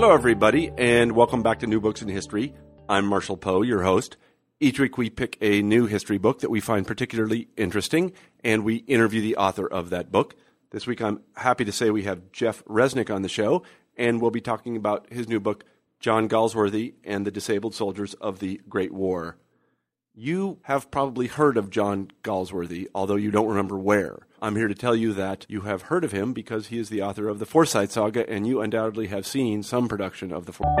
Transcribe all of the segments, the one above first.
Hello, everybody, and welcome back to New Books in History. I'm Marshall Poe, your host. Each week we pick a new history book that we find particularly interesting, and we interview the author of that book. This week I'm happy to say we have Jeff Resnick on the show, and we'll be talking about his new book, John Galsworthy and the Disabled Soldiers of the Great War. You have probably heard of John Galsworthy, although you don't remember where. I'm here to tell you that you have heard of him because he is the author of the Forsyte Saga, and you undoubtedly have seen some production of the Forsyte.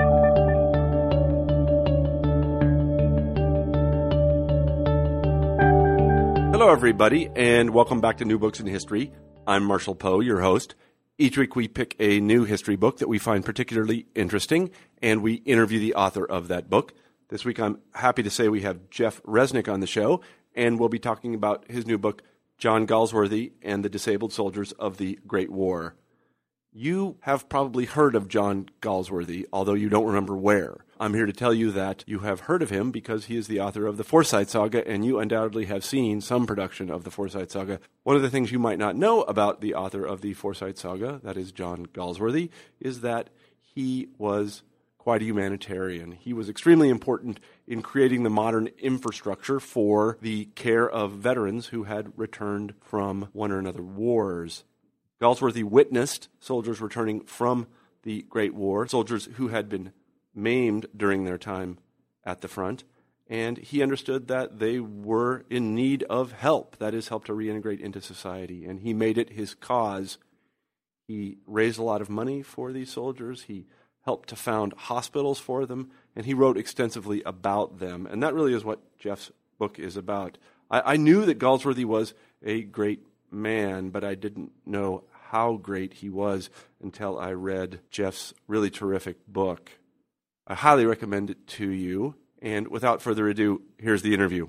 Hello, everybody, and welcome back to New Books in History. I'm Marshall Poe, your host. Each week we pick a new history book that we find particularly interesting, and we interview the author of that book. This week I'm happy to say we have Jeff Resnick on the show, and we'll be talking about his new book, John Galsworthy and the Disabled Soldiers of the Great War. You have probably heard of John Galsworthy, although you don't remember where. I'm here to tell you that you have heard of him because he is the author of the Forsyte Saga, and you undoubtedly have seen some production of the Forsyte Saga. One of the things you might not know about the author of the Forsyte Saga, that is John Galsworthy, is that he was quite a humanitarian. He was extremely important in creating the modern infrastructure for the care of veterans who had returned from one or another wars. Galsworthy witnessed soldiers returning from the Great War, soldiers who had been maimed during their time at the front, and he understood that they were in need of help, that is, help to reintegrate into society, and he made it his cause. He raised a lot of money for these soldiers, he helped to found hospitals for them, and he wrote extensively about them, and that really is what Jeff's book is about. I, I knew that Galsworthy was a great man, but I didn't know how great he was until I read Jeff's really terrific book. I highly recommend it to you. And without further ado, here's the interview.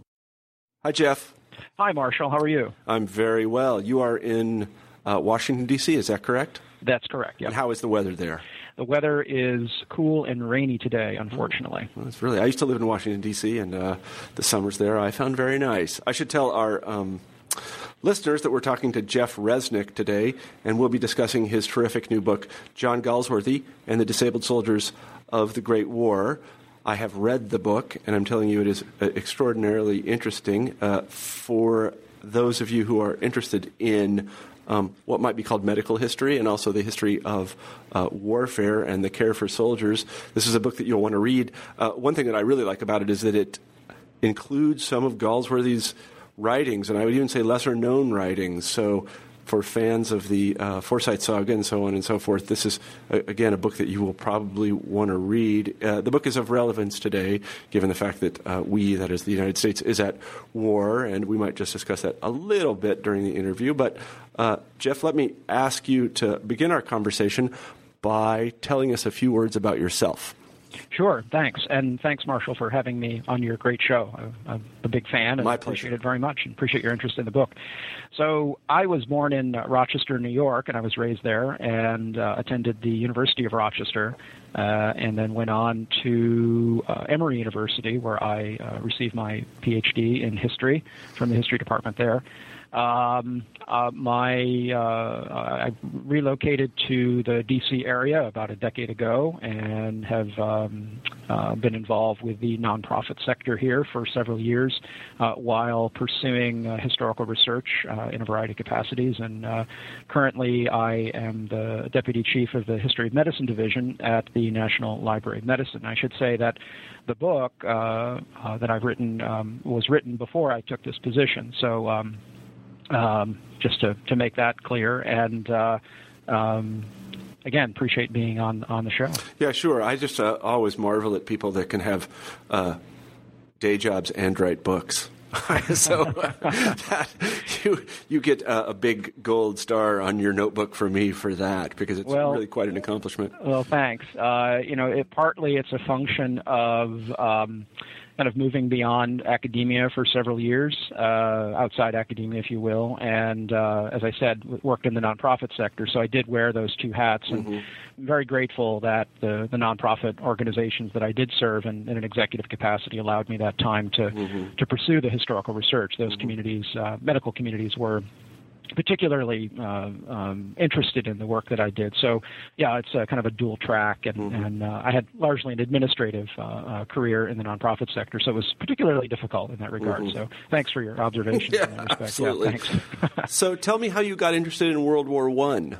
Hi, Jeff. Hi, Marshall. How are you? I'm very well. You are in uh, Washington, D.C., is that correct? That's correct, yeah. And how is the weather there? The weather is cool and rainy today, unfortunately. Well, that's really. I used to live in Washington, D.C., and uh, the summers there I found very nice. I should tell our um, listeners that we're talking to Jeff Resnick today, and we'll be discussing his terrific new book, John Galsworthy and the Disabled Soldiers of the Great War. I have read the book, and I'm telling you it is uh, extraordinarily interesting uh, for those of you who are interested in um, what might be called medical history and also the history of uh, warfare and the care for soldiers. This is a book that you'll want to read. Uh, one thing that I really like about it is that it includes some of Galsworthy's writings, and I would even say lesser known writings. So, for fans of the uh, Forsyte Saga and so on and so forth, this is, again, a book that you will probably want to read. Uh, the book is of relevance today, given the fact that uh, we, that is the United States, is at war, and we might just discuss that a little bit during the interview. But, uh, Jeff, let me ask you to begin our conversation by telling us a few words about yourself. Sure, thanks. And thanks, Marshall, for having me on your great show. I'm a big fan and My appreciate it very much and appreciate your interest in the book. So, I was born in uh, Rochester, New York, and I was raised there and uh, attended the University of Rochester uh, and then went on to uh, Emory University, where I uh, received my PhD in history from the history department there. Um, uh, my uh, I relocated to the D.C. area about a decade ago and have um, uh, been involved with the nonprofit sector here for several years, uh, while pursuing uh, historical research uh, in a variety of capacities. And currently, I am the deputy chief of the History of Medicine division at the National Library of Medicine. I should say that the book that I've written um, was written before I took this position. So. Um, just to, to make that clear. And uh, um, again, appreciate being on on the show. Yeah, sure. I just uh, always marvel at people that can have uh, day jobs and write books. so uh, that, you you get a, a, big gold star on your notebook for me for that because it's well, really quite an accomplishment. Well, thanks. Uh, you know, it, partly it's a function of. Um, kind of moving beyond academia for several years, uh, outside academia, if you will, and uh, as I said, worked in the nonprofit sector. So I did wear those two hats, and mm-hmm. I'm very grateful that the, the nonprofit organizations that I did serve in, in an executive capacity allowed me that time to mm-hmm. to pursue the historical research. Those mm-hmm. communities, uh, medical communities, were particularly uh, um, interested in the work that I did. So, yeah, it's a, kind of a dual track, and, mm-hmm. and uh, I had largely an administrative uh, uh, career in the nonprofit sector, so it was particularly difficult in that regard. Mm-hmm. So, thanks for your observation. yeah, absolutely. Yeah, so, tell me how you got interested in World War One.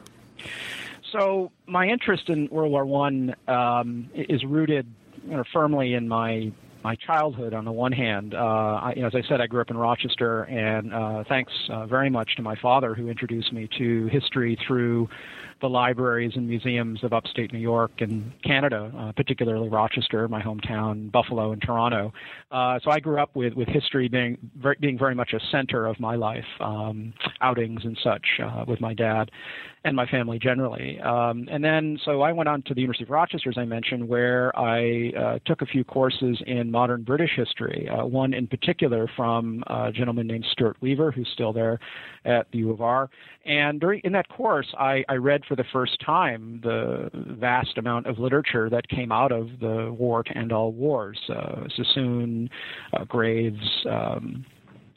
So, my interest in World War One um, is rooted you know, firmly in my my childhood on the one hand. Uh, I, you know, as I said, I grew up in Rochester, and uh, thanks uh, very much to my father who introduced me to history through the libraries and museums of upstate New York and Canada, uh, particularly Rochester, my hometown, Buffalo, and Toronto. Uh, so I grew up with, with history being very, being very much a center of my life, um, outings and such uh, with my dad and my family generally. Um, and then, so I went on to the University of Rochester, as I mentioned, where I uh, took a few courses in modern British history. Uh, one in particular from a gentleman named Stuart Weaver, who's still there at the U of R. And during in that course, I, I read for the first time the vast amount of literature that came out of the war to end all wars. Uh, Sassoon, uh, Graves. Um,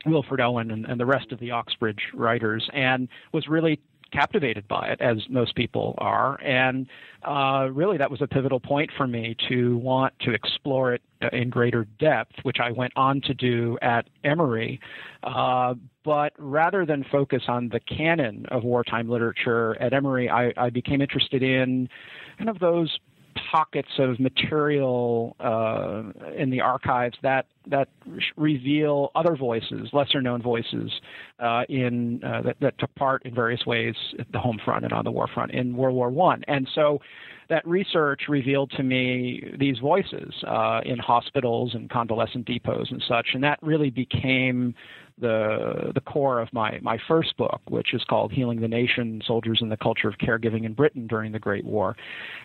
Wilfred Owen and, and, the rest of the Oxbridge writers, and was really captivated by it, as most people are. And uh, really, that was a pivotal point for me to want to explore it uh, in greater depth, which I went on to do at Emory. Uh, but rather than focus on the canon of wartime literature at Emory, I, I became interested in kind of those pockets of material uh, in the archives that that reveal other voices, lesser known voices, uh, in uh, that, that, took part in various ways at the home front and on the war front in World War One. And so that research revealed to me these voices uh, in hospitals and convalescent depots and such, and that really became the the core of my my first book, which is called "Healing the Nation: Soldiers and the Culture of Caregiving in Britain During the Great War,"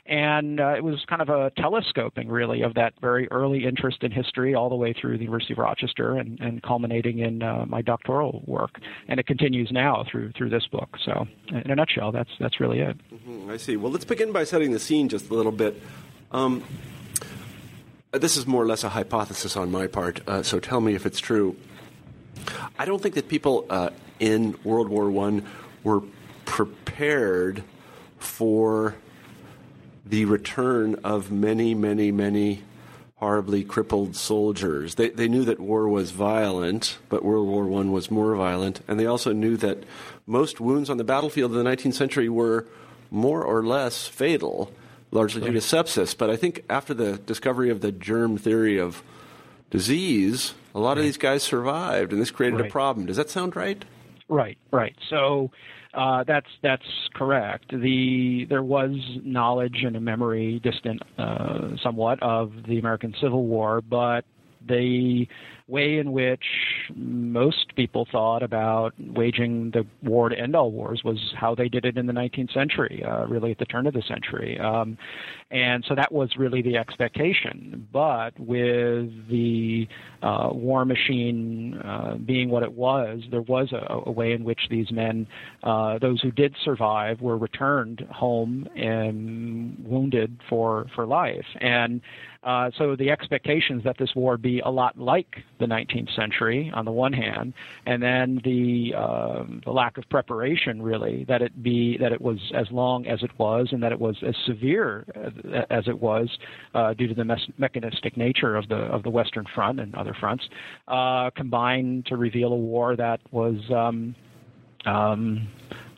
and uh, it was kind of a telescoping, really, of that very early interest in history all the way through the University of Rochester, and, and culminating in uh, my doctoral work, and it continues now through through this book. So, in a nutshell, that's that's really it. Mm-hmm, I see. Well, let's begin by setting the scene just a little bit. Um, this is more or less a hypothesis on my part, uh, so tell me if it's true. I don't think that people uh, in World War One were prepared for the return of many, many, many horribly crippled soldiers. They, they knew that war was violent, but World War One was more violent, and they also knew that most wounds on the battlefield in the 19th century were more or less fatal, largely due to sepsis. But I think after the discovery of the germ theory of disease, a lot right. of these guys survived, and this created right. a problem. Does that sound right? Right, right. So uh, that's that's correct. The there was knowledge and a memory, distant uh, somewhat, of the American Civil War, but the way in which most people thought about waging the war to end all wars was how they did it in the 19th century, uh, really at the turn of the century. Um, and so that was really the expectation. But with the uh, war machine uh, being what it was, there was a, a way in which these men, uh, those who did survive, were returned home and wounded for, for life. And uh, so the expectations that this war be a lot like the 19th century on the one hand, and then the uh, the lack of preparation really that it be that it was as long as it was and that it was as severe as, as it was uh, due to the mes- mechanistic nature of the of the Western Front and other fronts, uh, combined to reveal a war that was. Um, um,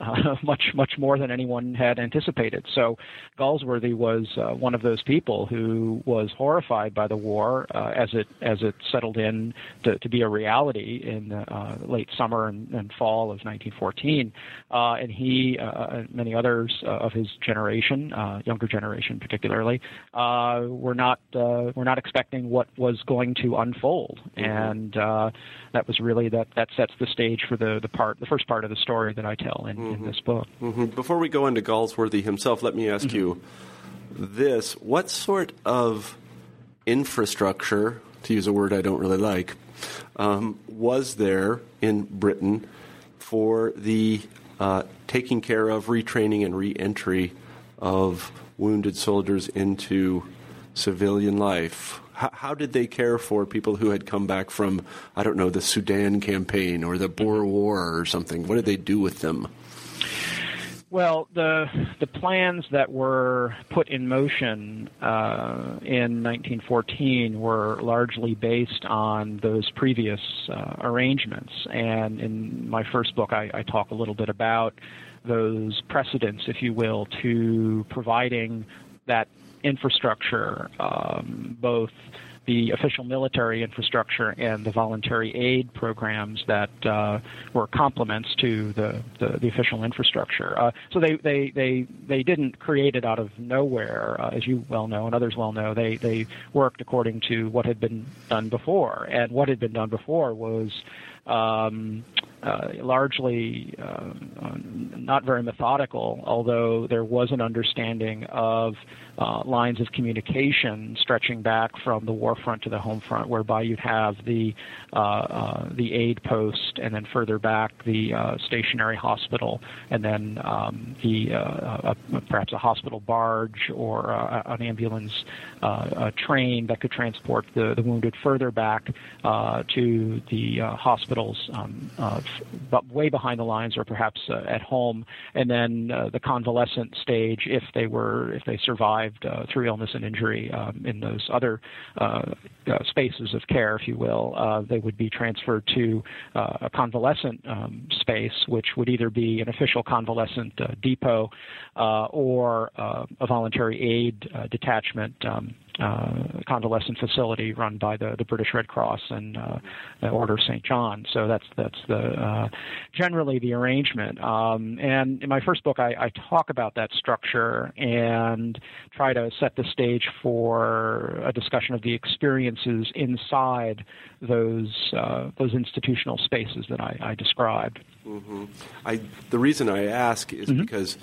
uh, much much more than anyone had anticipated. So Galsworthy was uh, one of those people who was horrified by the war uh, as it as it settled in to, to be a reality in the uh, late summer and, and, fall of 1914. Uh, and he uh, and many others of his generation, younger generation particularly, were not were not expecting what was going to unfold, mm-hmm. and that was really that that sets the stage for the the part the first part of the story that I tell in. Mm-hmm mm-hmm. in this book. Mm-hmm. Before we go into Galsworthy himself, let me ask mm-hmm. you this: What sort of infrastructure, to use a word I don't really like, um, was there in Britain for the uh, taking care of, retraining, and reentry of wounded soldiers into civilian life? How, how, did they care for people who had come back from, I don't know, the Sudan campaign or the Boer War or something? What did they do with them? Well, the the plans that were put in motion uh, in 1914 were largely based on those previous uh, arrangements, and in my first book, I, I talk a little bit about those precedents, if you will, to providing that infrastructure, um, both the official military infrastructure and the voluntary aid programs that uh, were complements to the, the, the official infrastructure. Uh, so they, they, they, they didn't create it out of nowhere, uh, as you well know and others well know. They, they worked according to what had been done before. And what had been done before was um, uh, largely uh, not very methodical, although there was an understanding of uh, lines of communication stretching back from the war front to the home front, whereby you'd have the uh, the aid post, and then further back the stationary hospital, and then um, the perhaps a hospital barge or an ambulance train that could transport the, the wounded further back to the hospitals um, way behind the lines or perhaps uh, at home, and then uh, the convalescent stage if they were if they survived uh, through illness and injury um, in those other uh, uh, spaces of care, if you will, they would be transferred to a convalescent um, space, which would either be an official convalescent depot or a voluntary aid detachment. Um, convalescent facility run by the, the British Red Cross and uh, the Order of St. John. So that's that's the uh, generally the arrangement. Um, and in my first book, I, I, talk about that structure and try to set the stage for a discussion of the experiences inside those uh, those institutional spaces that I, I described. Mm-hmm. I, the reason I ask is mm-hmm. because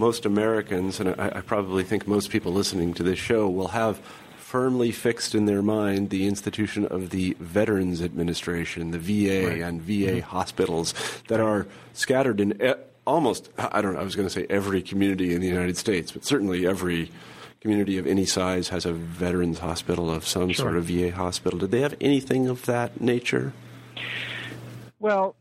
most Americans, and I, I, probably think most people listening to this show, will have firmly fixed in their mind the institution of the Veterans Administration, the VA, right. and VA mm-hmm. hospitals that are scattered in e- almost, I don't know, I was going to say every community in the United States, but certainly every community of any size has a veterans hospital of some sure. sort of VA hospital. Did they have anything of that nature? Well,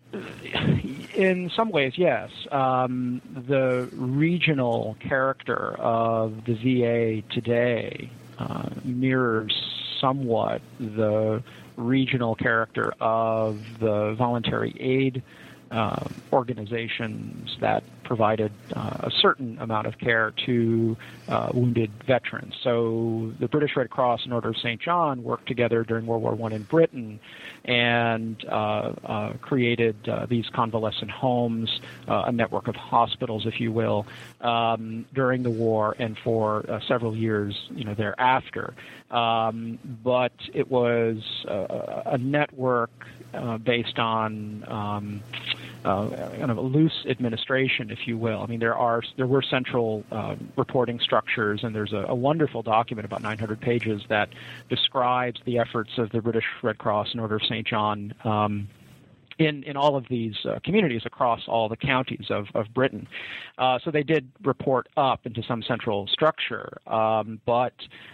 in some ways, yes. Um, the regional character of the VA today uh, mirrors somewhat the regional character of the voluntary aid uh, organizations that provided uh, a certain amount of care to uh, wounded veterans. So the British Red Cross and Order of St. John worked together during World War I in Britain and uh, uh, created uh, these convalescent homes, a network of hospitals, if you will, um, during the war and for several years, you know, thereafter. Um, but it was a network based on um, uh, kind of a loose administration, if you will. I mean, there are there were central uh, reporting structures, and there's a, a, wonderful document about 900 pages that describes the efforts of the British Red Cross and Order of St. John. Um, in, in all of these uh, communities across all the counties of, of Britain. Uh, so they did report up into some central structure, um, but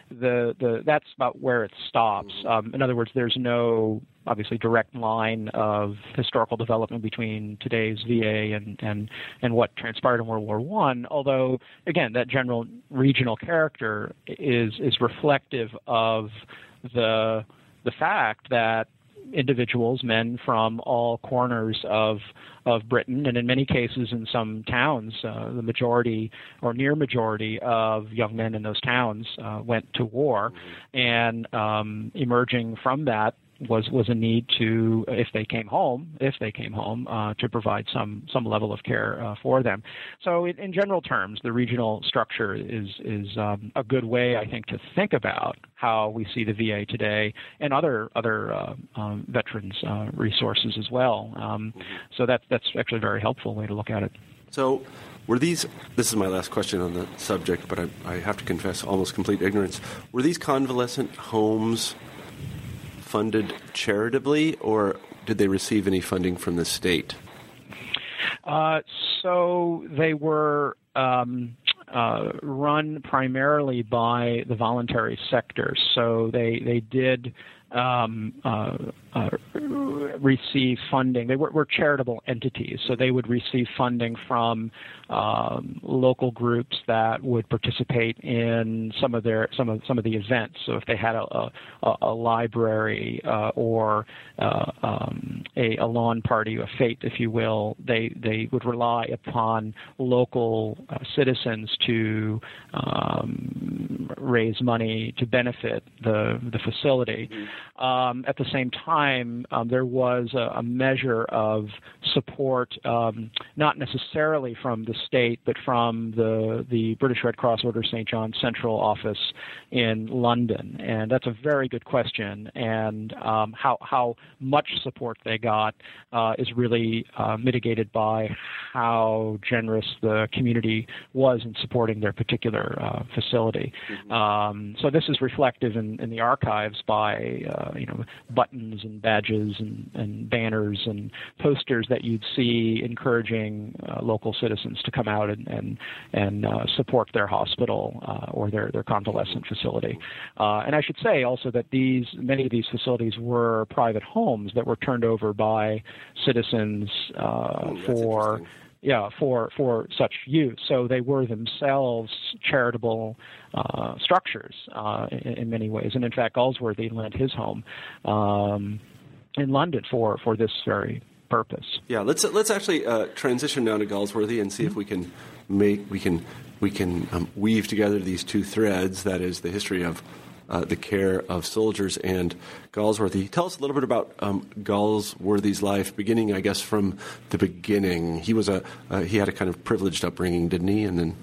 the, the, that's about where it stops. Um, in other words, there's no obviously direct line of historical development between today's VA and and and what transpired in World War One. Although again, that general regional character is is reflective of the the fact that individuals, men from all corners of of Britain, and in many cases, in some towns, uh, the majority or near majority of young men in those towns uh, went to war, and um, emerging from that was was a need to, if they came home, if they came home, uh, to provide some some level of care uh, for them. So, in, in, general terms, the regional structure is is um, a good way, I think, to think about how we see the VA today and other other uh, um, veterans uh, resources as well. Um, so that's that's actually a very helpful way to look at it. So. Were these, this is my last question on the subject, but I, I have to confess almost complete ignorance. Were these convalescent homes funded charitably, or did they receive any funding from the state? Uh, so they were um, uh, run primarily by the voluntary sector. So they they did um, uh, uh, receive funding. They were, were, charitable entities, so they would receive funding from um, local groups that would participate in some of their some of some of the events. So if they had a a, a library uh, or uh, um, a, a, lawn party, a fete, if you will, they they would rely upon local uh, citizens to um, raise money to benefit the the facility. Um, at the same time, um, there was a, a, measure of support, um, not necessarily from the state, but from the the British Red Cross Order St. John Central Office in London, and that's a very good question. And um, how how much support they got uh, is really uh, mitigated by how generous the community was in supporting their particular uh, facility. Mm-hmm. Um, so this is reflective in, in the archives by uh, you know buttons and badges and, and banners and posters that you'd see encouraging uh, local citizens to come out and and, and uh, support their hospital uh, or their their convalescent facility. Uh, and I should say also that these many of these facilities were private homes that were turned over by citizens uh, Ooh, for yeah, for for such use. So they were themselves charitable uh, structures uh, in, in, many ways. And in fact, Galsworthy lent his home um, in London for for this very purpose. Yeah, let's let's actually uh, transition now to Galsworthy and see mm-hmm. if we can make we can we can um, weave together these two threads. That is the history of uh, the care of soldiers and Galsworthy. Tell us a little bit about um, Galsworthy's life, beginning, I guess, from the beginning. He was a uh, he had a kind of privileged upbringing, didn't he? And then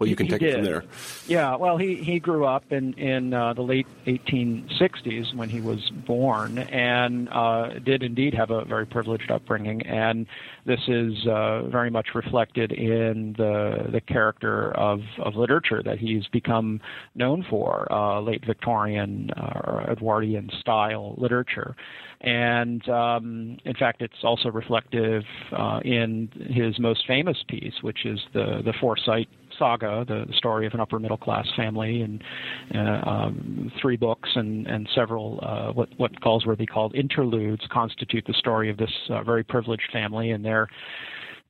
well, you can he take it from there. Yeah, well, he, he grew up in in uh, the late 1860s when he was born, and uh, did indeed have a very privileged upbringing. And this is uh, very much reflected in the the character of, of literature that he's become known for, uh, late Victorian uh, or Edwardian style literature. And um, in fact, it's also reflective uh, in his most famous piece, which is the the Forsyte saga, the, the story of an upper middle class family, and uh, um, three books and and several uh, what what Galsworthy called interludes constitute the story of this uh, very privileged family and their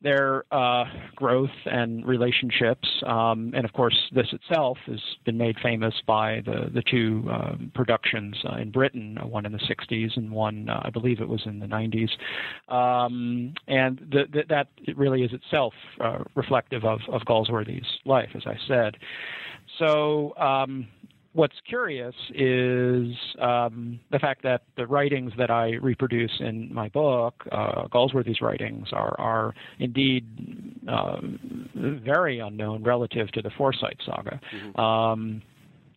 their uh, growth and relationships. Um, and of course, this itself has been made famous by the, the two um, productions uh, in Britain, uh, one in the 60s and one, uh, I believe it was in the 90s. Um, and the, the, that really is itself uh, reflective of, of Galsworthy's life, as I said. So, um, what's curious is um, the fact that the writings that I reproduce in my book, uh, Galsworthy's writings, are, are indeed uh, very unknown relative to the Forsyte saga. Mm-hmm. Um,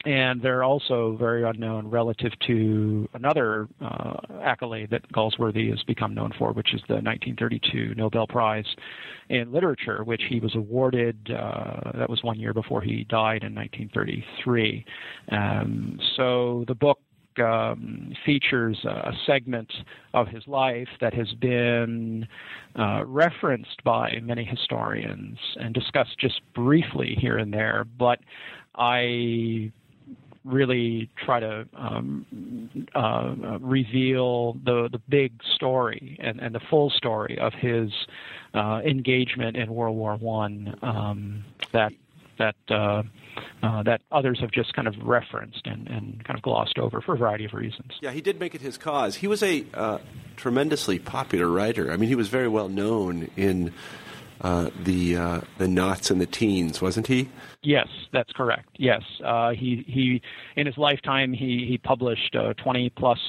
and they're also very unknown relative to another uh, accolade that Galsworthy has become known for, which is the 1932 Nobel Prize in Literature, which he was awarded. Uh, that was one year before he died in 1933. Um, so the book um, features a segment of his life that has been uh, referenced by many historians and discussed just briefly here and there, but I really try to um, uh, reveal the the big story and, and the full story of his uh, engagement in World War One um, that that uh, uh, that others have just kind of referenced and, and kind of glossed over for a variety of reasons. Yeah, he did make it his cause. He was a uh, tremendously popular writer. I mean, he was very well known in uh, the uh, the knots and the teens, wasn't he? Yes, that's correct. Yes, uh, he he in his lifetime he he published uh, 20 plus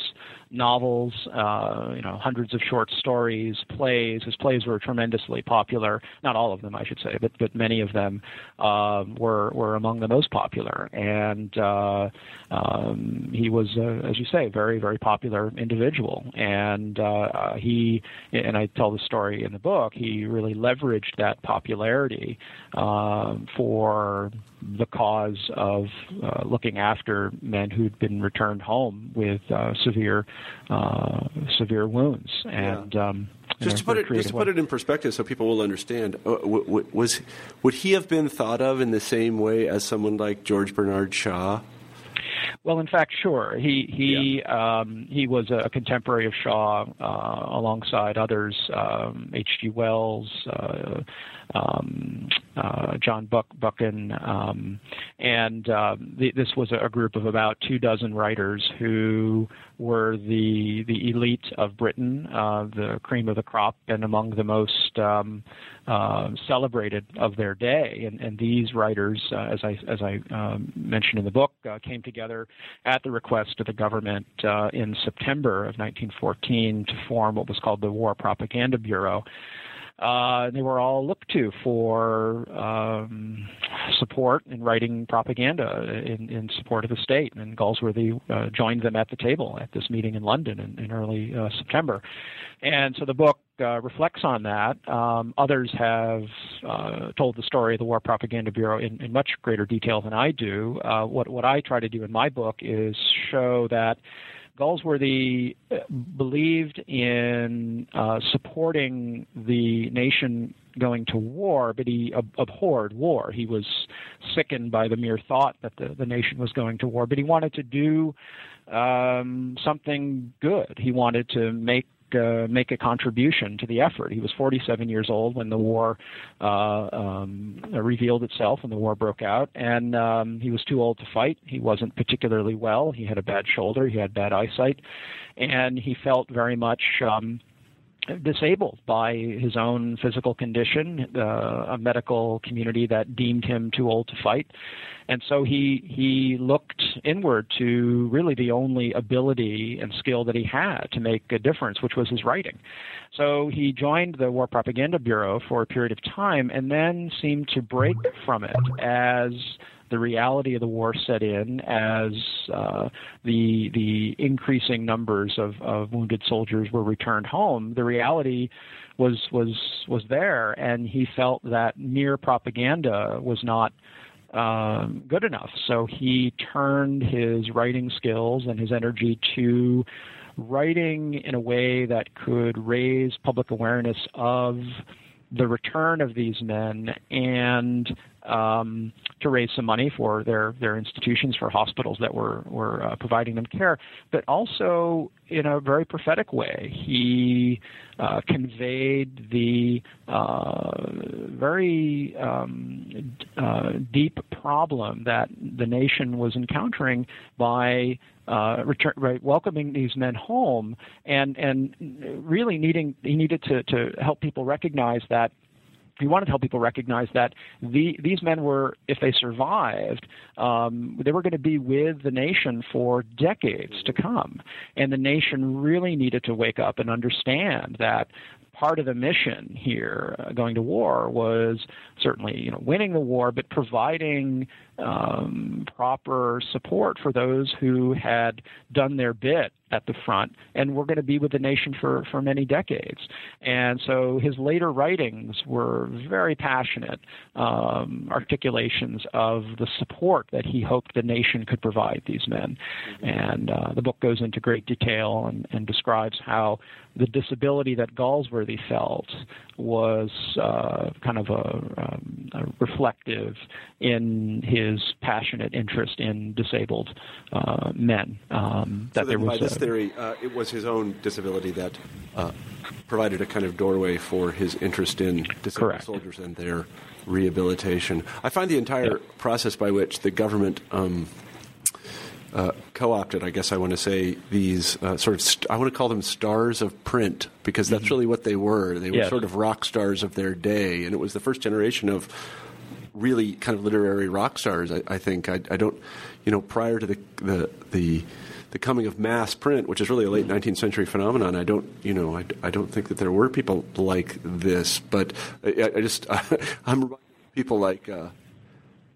novels, uh, you know, hundreds of short stories, plays. His plays were tremendously popular. Not all of them, I should say, but but many of them uh, were were among the most popular. And uh, um, he was, uh, as you say, a very very popular individual. And uh, he and I tell the story in the book. He really leveraged that popularity uh, for the cause of uh, looking after men who'd been returned home with uh, severe uh, severe wounds, and yeah. um, just to put it just to put it in perspective, so people will understand, uh, w- w- was would he have been thought of in the same way as someone like George Bernard Shaw? Well, in fact, sure. He he yeah. um, he was a contemporary of Shaw, uh, alongside others, um, H.G. Wells, uh, um, uh, John Buck, Buchan, um, and uh, the, this was a group of about two dozen writers who were the the elite of Britain, uh, the cream of the crop, and among the most um, uh, celebrated of their day. And, and these writers, uh, as I as I um, mentioned in the book, uh, came together at the request of the government in September of 1914 to form what was called the War Propaganda Bureau. Uh, they were all looked to for um, support in writing propaganda in, in, support of the state. And Galsworthy uh, joined them at the table at this meeting in London in, in early uh, September. And so the book uh, reflects on that. Um, others have uh, told the story of the War Propaganda Bureau in, in much greater detail than I do. Uh, what, what I try to do in my book is show that Galsworthy uh, believed in uh, supporting the nation going to war, but he ab- abhorred war. He was sickened by the mere thought that the, the nation was going to war, but he wanted to do um, something good. He wanted to make uh, make a contribution to the effort. He was 47 years old when the war uh, um, revealed itself and the war broke out, and um, he was too old to fight. He wasn't particularly well. He had a bad shoulder. He had bad eyesight, and he felt very much. Um, disabled by his own physical condition, uh, a medical community that deemed him too old to fight. And so he he looked inward to really the only ability and skill that he had to make a difference, which was his writing. So he joined the War Propaganda Bureau for a period of time and then seemed to break from it as the reality of the war set in as uh, the the increasing numbers of, of wounded soldiers were returned home. The reality was was was there, and he felt that mere propaganda was not um, good enough. So he turned his writing skills and his energy to writing in a way that could raise public awareness of the return of these men and um, to raise some money for their, their institutions, for hospitals that were, were uh, providing them care, but also in a very prophetic way. He uh, conveyed the uh, very um, uh, deep problem that the nation was encountering by uh, return, right, welcoming these men home, and and really needing he needed to to help people recognize that he wanted to help people recognize that the, these men were, if they survived, um, they were going to be with the nation for decades to come. And the nation really needed to wake up and understand that part of the mission here uh, going to war was certainly you know winning the war but providing um, proper support for those who had done their bit at the front and we're going to be with the nation for, for many decades. And so his later writings were very passionate um, articulations of the support that he hoped the nation could provide these men. And uh, the book goes into great detail and, and describes how the disability that Galsworthy felt was uh, kind of a, um, a reflective in his passionate interest in disabled uh, men. Um, that so there was theory, uh, it was his own disability that uh, provided a kind of doorway for his interest in disabled correct. soldiers and their rehabilitation. I find the entire process by which the government um, uh, co-opted, I guess I want to say, these uh, sort of, st- I want to call them stars of print because that's mm-hmm. really what they were. They were sort of rock stars of their day, and it was the first generation of really kind of literary rock stars. I, I think I, I, don't, you know, prior to the the the the coming of mass print, which is really a late 19th century phenomenon, I don't, you know, I, I don't think that there were people like this. But I, I just, I, am people like, uh,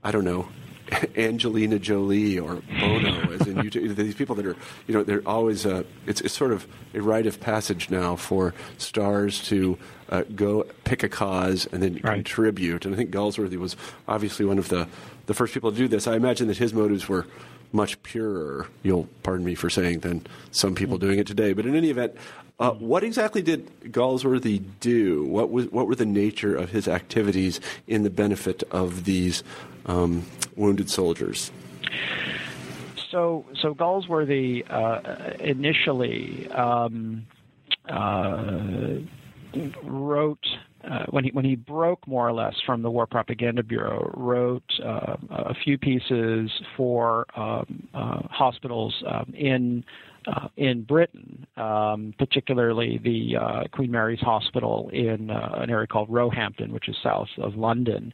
I don't know, Angelina Jolie or Bono As in, you, these people that are, you know, they're always. Uh, it's, it's sort of a rite of passage now for stars to uh, go pick a cause and then right. contribute. And I think Galsworthy was obviously one of the the first people to do this. I imagine that his motives were much purer. You'll pardon me for saying than some people doing it today. But in any event, uh, what exactly did Galsworthy do? What was what were the nature of his activities in the benefit of these um, wounded soldiers? So, so Galsworthy uh, initially um, uh, wrote uh, when he when he broke more or less from the War Propaganda Bureau, wrote uh, a few pieces for um, uh, hospitals um, in uh, in Britain, um, particularly the uh, Queen Mary's Hospital in uh, an area called Roehampton, which is south of London.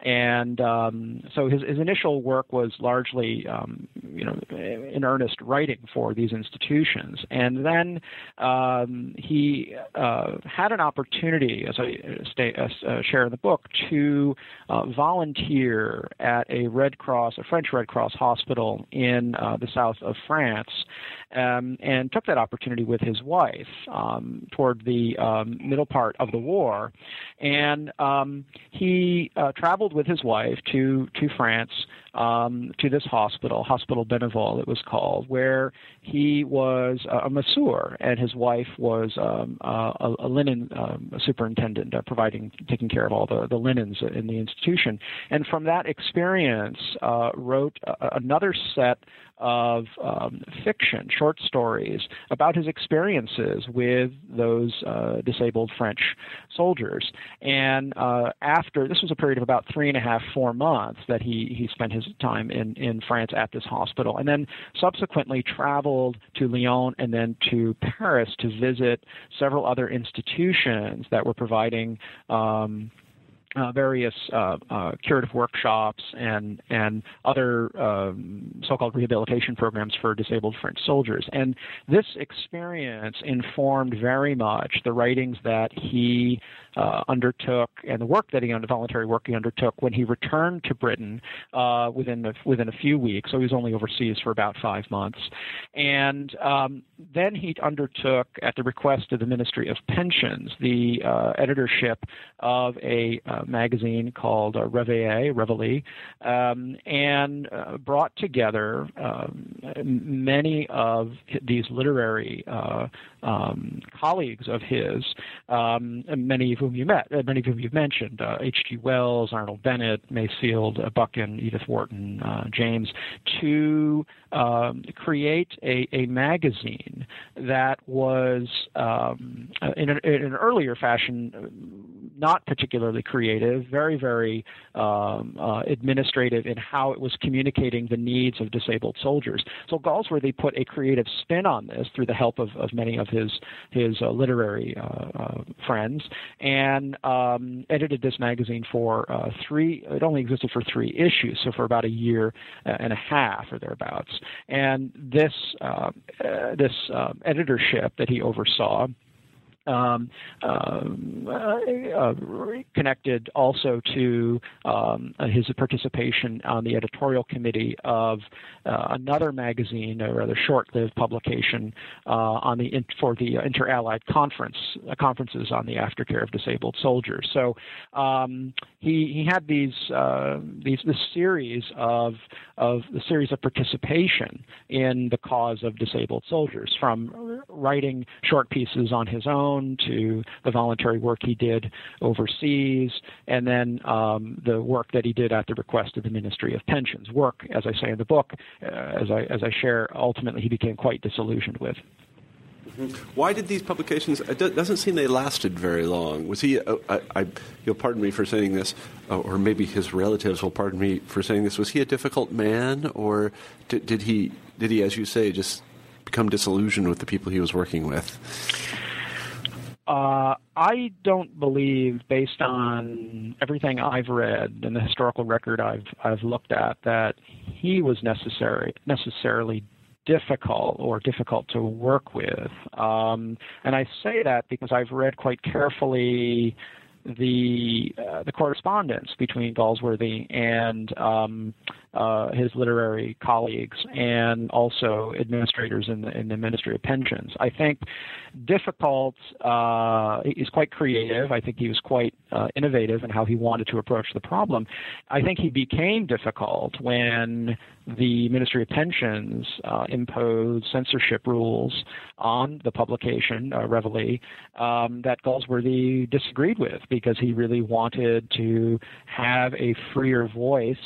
And um, so his, his initial work was largely, um, you know, in earnest writing for these institutions. And then um, he uh, had an opportunity, as I stay, uh, share in the book, to uh, volunteer at a Red Cross, a French Red Cross hospital in the south of France um, and took that opportunity with his wife um, toward the um, middle part of the war. And um, he uh, traveled with his wife to, to France um, to this hospital, Hospital Bénévole, it was called, where he was a masseur and his wife was um, a, a, linen superintendent, uh, providing, taking care of all the, the linens in the institution. And from that experience, uh, wrote a, another set of um, fiction, short stories about his experiences with those uh, disabled French soldiers. And uh, after this was a period of about three and a half, four months that he he spent his time in in France at this hospital, and then subsequently traveled to Lyon and then to Paris to visit several other institutions that were providing. Um, uh, various uh, uh, curative workshops and and other um, so-called rehabilitation programs for disabled French soldiers. And this experience informed very much the writings that he uh, undertook and the work that he under voluntary work he undertook when he returned to Britain uh, within within a few weeks. So he was only overseas for about five months, and um, then he undertook, at the request of the Ministry of Pensions, the uh, editorship of a magazine called uh, Reveille, Reveille, um, and uh, brought together um, many of these literary uh, um, colleagues of his, um, many of whom you met, uh, many of whom you've mentioned, H.G. Uh, Wells, Arnold Bennett, Masefield, uh, Buchan, Edith Wharton, James, to um, create a, a, magazine that was, um, in, in, an earlier fashion, not particularly creative, very, very um, uh, administrative in how it was communicating the needs of disabled soldiers. So Galsworthy put a creative spin on this through the help of, of many of his his uh, literary uh, uh friends, and um, edited this magazine for uh, three. It only existed for three issues, so for about a year and a half or thereabouts. And this this editorship that he oversaw um, uh, uh, connected also to um, his participation on the editorial committee of uh, another magazine, a rather short-lived publication uh, on the for the Inter-Allied Conference uh, conferences on the aftercare of disabled soldiers. So um, he he had these uh, these this series of of the series of participation in the cause of disabled soldiers, from writing short pieces on his own to the voluntary work he did overseas, and then um, the work that he did at the request of the Ministry of Pensions. Work, as I say in the book, uh, as I as I share, ultimately he became quite disillusioned with. Mm-hmm. Why did these publications? It doesn't seem they lasted very long. Was he? Uh, I, I, you'll pardon me for saying this, uh, or maybe his relatives will pardon me for saying this. Was he a difficult man, or did, did he? Did he, as you say, just become disillusioned with the people he was working with? Uh, I don't believe, based on everything I've read and the historical record I've I've looked at, that he was necessary necessarily difficult or difficult to work with. Um, and I say that because I've read quite carefully the uh, the correspondence between Galsworthy and um, uh, his literary colleagues and also administrators in the, in the Ministry of Pensions. I think difficult. Uh, he's quite creative. I think he was quite uh, innovative in how he wanted to approach the problem. I think he became difficult when the Ministry of Pensions uh, imposed censorship rules on the publication, uh, Reveille, um, that Galsworthy disagreed with because he really wanted to have a freer voice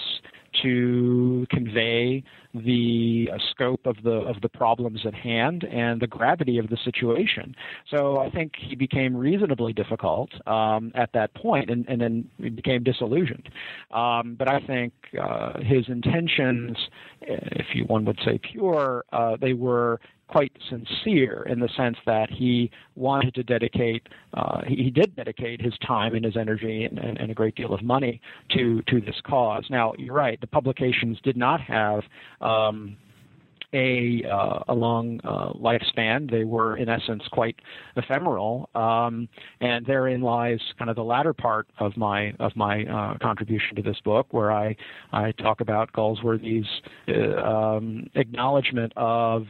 to convey the uh, scope of the of the problems at hand and the gravity of the situation. So I think he became reasonably difficult um, at that point, and, and then he became disillusioned. Um, but I think uh, his intentions, if you one would say pure, uh, they were quite sincere in the sense that he wanted to dedicate, uh, he, he, did dedicate his time and his energy and, and, and, a great deal of money to to this cause. Now, you're right; the publications did not have. Um, a uh, a long uh, lifespan. They were, in essence, quite ephemeral, um, and therein lies kind of the latter part of my of my uh, contribution to this book, where I I talk about Galsworthy's uh, um, acknowledgement of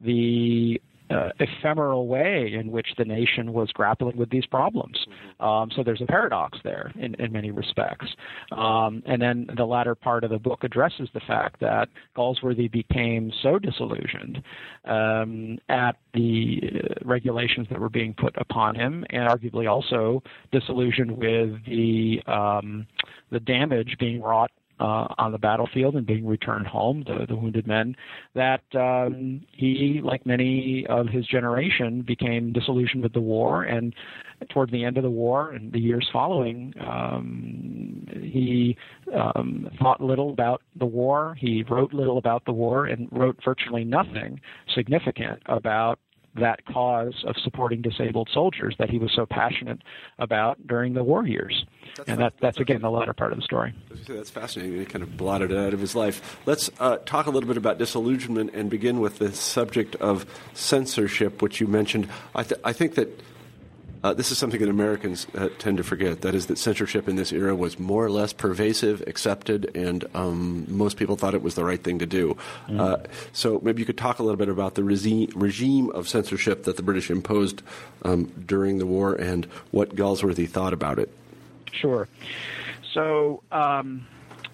the uh, ephemeral way in which the nation was grappling with these problems. Mm-hmm. Um, so there's a paradox there in, in many respects. Um, and then the latter part of the book addresses the fact that Galsworthy became so disillusioned um, at the uh, regulations that were being put upon him, and arguably also disillusioned with the um, the damage being wrought uh, on the battlefield and being returned home, the, the wounded men, that um, he, like many of his generation, became disillusioned with the war. And toward the end of the war and the years following, um, he um, thought little about the war. He wrote little about the war and wrote virtually nothing significant about that cause of supporting disabled soldiers that he was so passionate about during the war years. That's and that, that's, again the latter part of the story. That's fascinating. He kind of blotted it out of his life. Let's uh, talk a little bit about disillusionment and begin with the subject of censorship, which you mentioned. I, th- I think that uh, this is something that Americans uh, tend to forget. That is, that censorship in this era was more or less pervasive, accepted, and um, most people thought it was the right thing to do. Mm. Uh, so maybe you could talk a little bit about the regime, regime of censorship that the British imposed um, during the war and what Galsworthy thought about it. Sure. So. Um,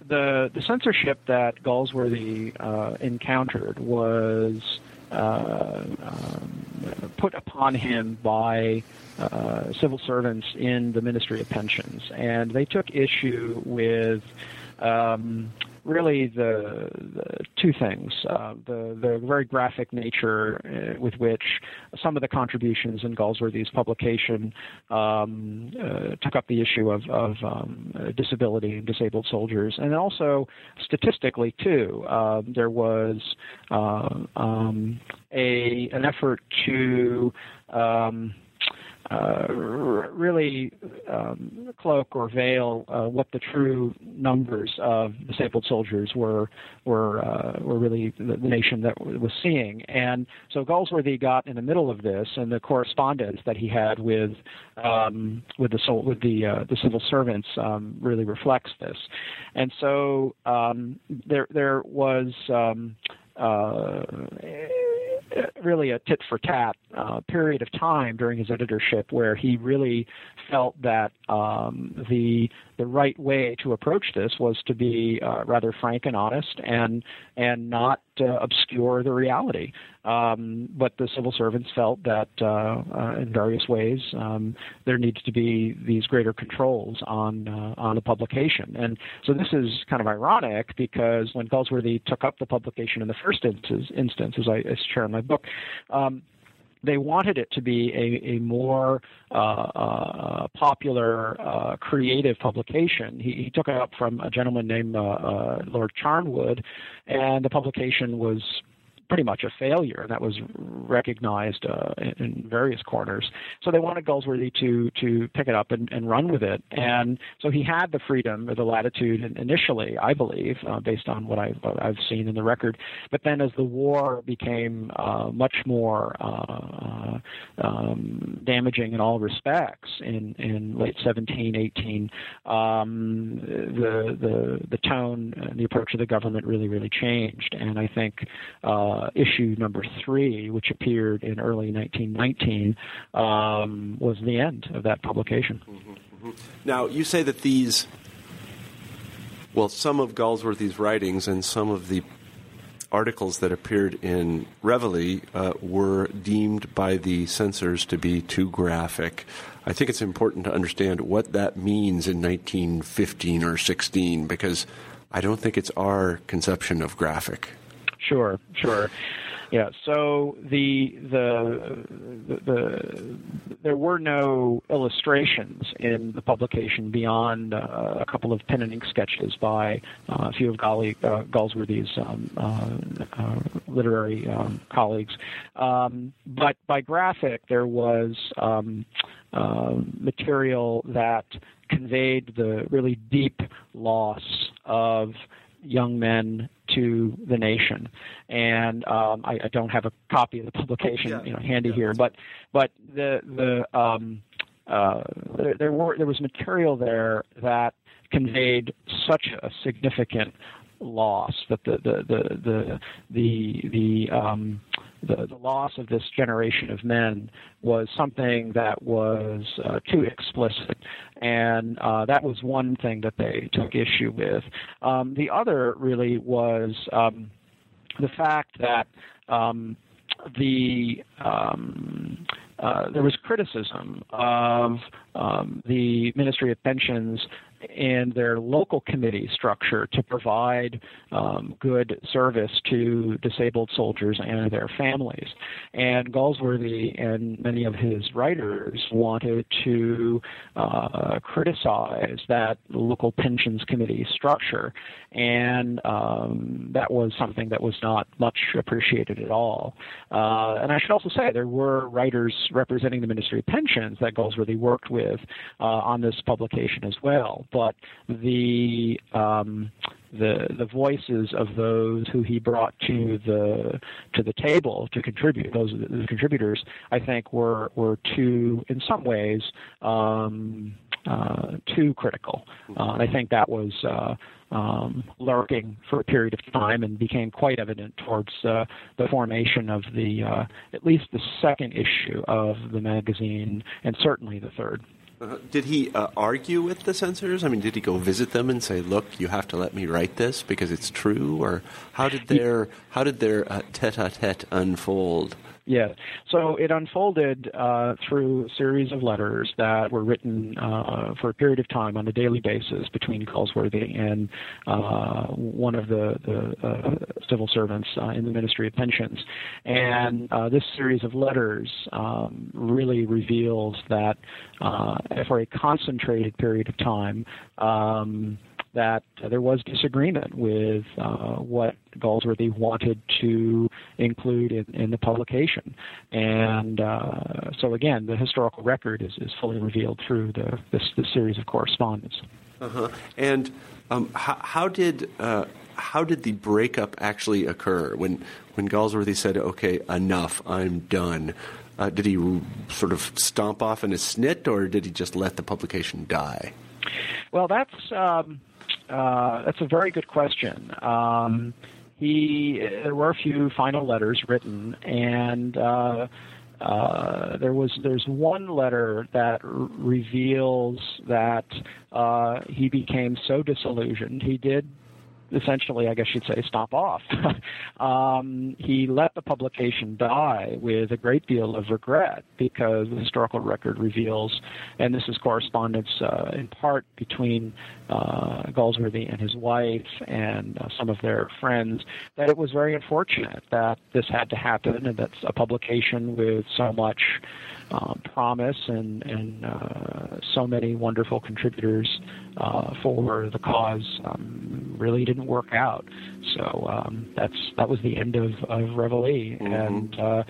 the, the censorship that Galsworthy uh, encountered was uh, um, put upon him by uh, civil servants in the Ministry of Pensions, and they took issue with. Um, really the, the, two things uh, the the very graphic nature uh, with which some of the contributions in Galsworthy's publication um, uh, took up the issue of, of um, disability and disabled soldiers, and also statistically too, uh, there was uh, um, a an effort to um, uh, really um, cloak or veil uh, what the true numbers of disabled soldiers were were uh, were really the, nation that was seeing. And so Galsworthy got in the middle of this, and the correspondence that he had with um, with the with the uh, the civil servants um, really reflects this. And so um, there there was. Um, uh, really a tit for tat uh, period of time during his editorship where he really felt that um, the the right way to approach this was to be uh, rather frank and honest and and not uh, obscure the reality. Um, but the civil servants felt that uh, uh, in various ways um, there needs to be these greater controls on uh, on the publication. And so this is kind of ironic because when Galsworthy took up the publication in the first instance, instance as I, I share in my book. Um, they wanted it to be a, a more uh, uh, popular, uh, creative publication. He, he, took it up from a gentleman named uh, uh, Lord Charnwood, and the publication was pretty much a failure, that was recognized uh, in, various corners. So they wanted Galsworthy to to pick it up and, and, run with it, and so he had the freedom or the latitude initially, I believe, uh, based on what I've, I've seen in the record. But then as the war became uh, much more uh, um, damaging in all respects in, in late 17, 18, um, the, the, the tone and the approach of the government really, really changed. And I think uh, issue number three, which appeared in early 1919, um, was the end of that publication. Mm-hmm, mm-hmm. Now, you say that these, well, some of Galsworthy's writings and some of the articles that appeared in Reveille uh, were deemed by the censors to be too graphic. I think it's important to understand what that means in 1915 or 16 because I don't think it's our conception of graphic. Sure, sure. Yeah. So the, the the, the there were no illustrations in the publication beyond uh, a couple of pen and ink sketches by uh, a few of Golly, uh, Galsworthy's um, uh, uh, literary um, colleagues. Um, but by graphic, there was um, uh, material that conveyed the really deep loss of young men to the nation. And um, I, I, don't have a copy of the publication, yeah. you know, handy yeah. here, but but the the um, uh, there, there were there was material there that conveyed such a significant loss that the the the the the, the um, the, the loss of this generation of men was something that was uh, too explicit, and uh, that was one thing that they took issue with. Um, the other really was um, the fact that um, the um, uh, there was criticism of um, the Ministry of Pensions and their local committee structure to provide um, good service to disabled soldiers and their families. And Galsworthy and many of his writers wanted to uh, criticize that local pensions committee structure, and um, that was something that was not much appreciated at all. Uh, and I should also say there were writers representing the Ministry of Pensions that Galsworthy worked with uh, on this publication as well but the um, the the voices of those who he brought to the to the table to contribute those the contributors I think were were too in some ways um, uh, too critical uh, and I think that was uh, um, lurking for a period of time and became quite evident towards uh, the formation of the uh, at least the second issue of the magazine and certainly the third. Uh, did he uh, argue with the censors? I mean, did he go visit them and say, "Look, you have to let me write this because it's true"? Or how did their how did their uh, tete-a-tete unfold? Yeah. So it unfolded uh, through a series of letters that were written uh, for a period of time on a daily basis between Galsworthy and uh, one of the, the uh, civil servants uh, in the Ministry of Pensions. And uh, this series of letters um, really reveals that for a concentrated period of time, um, that there was disagreement with uh, what Galsworthy wanted to include in, in the publication. And uh, so, again, the historical record is, is fully revealed through the, this, this series of correspondence. Uh-huh. And um, how, how, did uh, how did the breakup actually occur when when Galsworthy said, "Okay, enough, I'm done"? Uh, did he sort of stomp off in a snit, or did he just let the publication die? Well, that's um, uh, that's a very good question. Um, he there were a few final letters written, and uh, uh, there was there's one letter that r- reveals that uh, he became so disillusioned. He did essentially, I guess you'd say, stop off. um, he let the publication die with a great deal of regret because the historical record reveals, and this is correspondence uh, in part between uh, Galsworthy and his wife and uh, some of their friends, that it was very unfortunate that this had to happen and that a publication with so much um, promise and, and uh, so many wonderful contributors uh, for the cause um, really didn't work out. So um, that's that was the end of of Reveille, mm-hmm. and uh,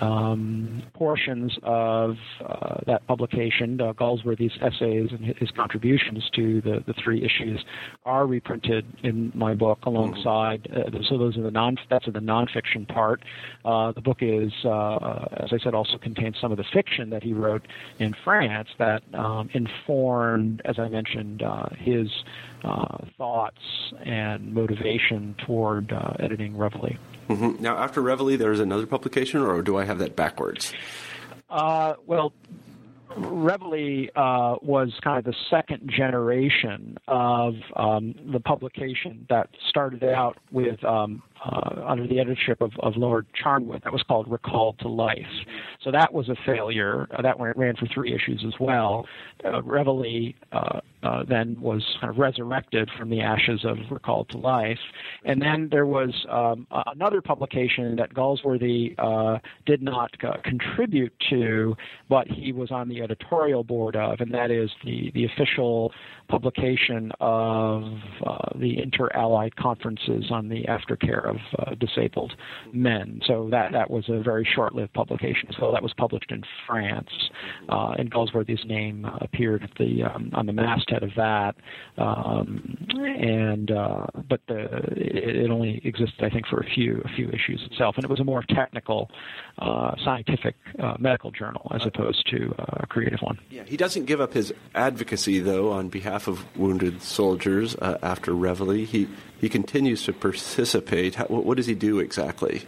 um, portions of uh, that publication, uh, Galsworthy's essays and his contributions to the, the three issues, are reprinted in my book alongside. Uh, so those are the non that's in the nonfiction part. Uh, the book is, uh, as I said, also contains some of the fiction that he wrote in France that um, informed, as I mentioned, uh, his thoughts and motivation toward editing Reveille. Mm-hmm. Now, after Reveille, there is another publication, or do I have that backwards? Uh, well, Reveille uh, was kind of the second generation of um, the publication that started out with um, uh, under the editorship of, of, Lord Charnwood. That was called Recall to Life. So that was a failure. Uh, that ran for three issues as well. Uh, Reveille uh, uh, then was kind of resurrected from the ashes of Recalled to Life. And then there was um, another publication that Galsworthy uh, did not contribute to, but he was on the editorial board of, and that is the, the official publication of the Inter-Allied Conferences on the Aftercare of uh, disabled men. So that that was a very short-lived publication. So that was published in France, uh, and Galsworthy's name appeared the um, on the masthead of that. Um, and uh, but the it, it, only existed, I think, for a few a few issues itself, and it was a more technical, uh, scientific uh, medical journal as opposed to uh, a creative one. Yeah, he doesn't give up his advocacy though on behalf of wounded soldiers after Reveille. He he continues to participate. How, what does he do exactly?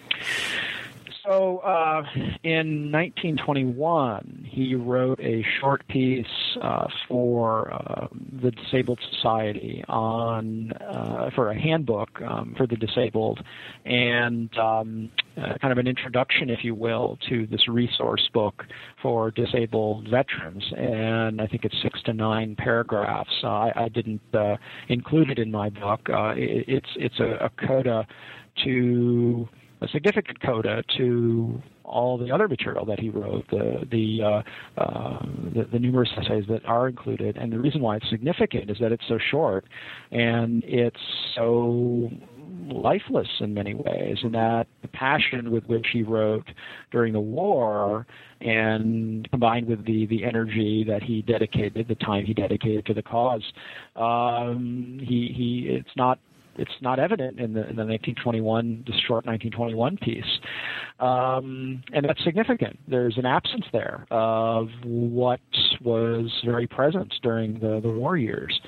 So, uh, in 1921, he wrote a short piece uh, for uh, the Disabled Society on uh, for a handbook um, for the disabled, and um, uh, kind of an introduction, if you will, to this resource book for disabled veterans. And I think it's six to nine paragraphs. I, I, didn't uh, include it in my book. It, it's it's a, a coda to a significant coda to all the other material that he wrote, the the, uh, uh, the, the numerous essays that are included. And the reason why it's significant is that it's so short, and it's so lifeless in many ways, and that the passion with which he wrote during the war, and combined with the the energy that he dedicated, the time he dedicated to the cause, um, he he it's not it's not evident in the, in the 1921, the short 1921 piece. Um, and that's significant. There's an absence there of what was very present during the, the war years.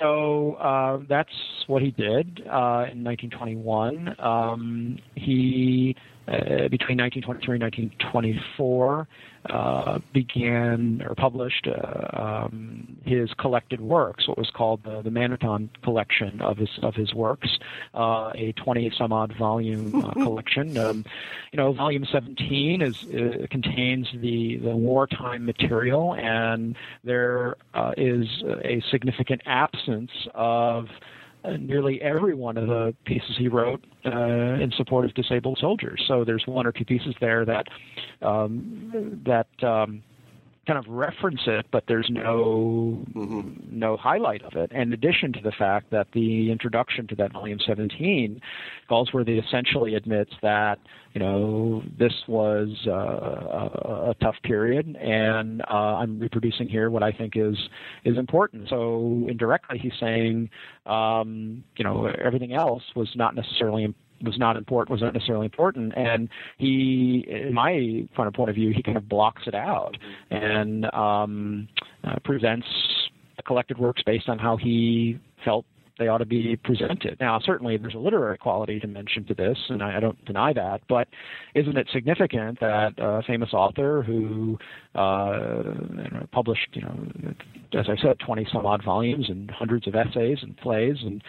So uh, that's what he did uh, in 1921. Um, he uh, between 1923 and 1924, uh, began or published uh, um, his collected works, what was called the, the collection of his of his works, uh, a 20 some odd volume uh, collection. Um, you know, volume 17 is contains the the wartime material, and there is a significant absence of nearly every one of the pieces he wrote uh, in support of disabled soldiers. So there's one or two pieces there that um, that um, kind of reference it, but there's no mm-hmm. no highlight of it. In addition to the fact that the introduction to that volume 17, Galsworthy essentially admits that you know this was uh, a, a, tough period, and uh, I'm reproducing here what I think is is important. So indirectly, he's saying um, you know everything else was not necessarily was not important was not necessarily important and he in my point of point of view he kind of blocks it out and um, uh, presents collected works based on how he felt they ought to be presented. Now, certainly there's a literary quality dimension to this, and I, I don't deny that, but isn't it significant that a famous author who uh, published, you know, as I said, 20 some odd volumes and hundreds of essays and plays, and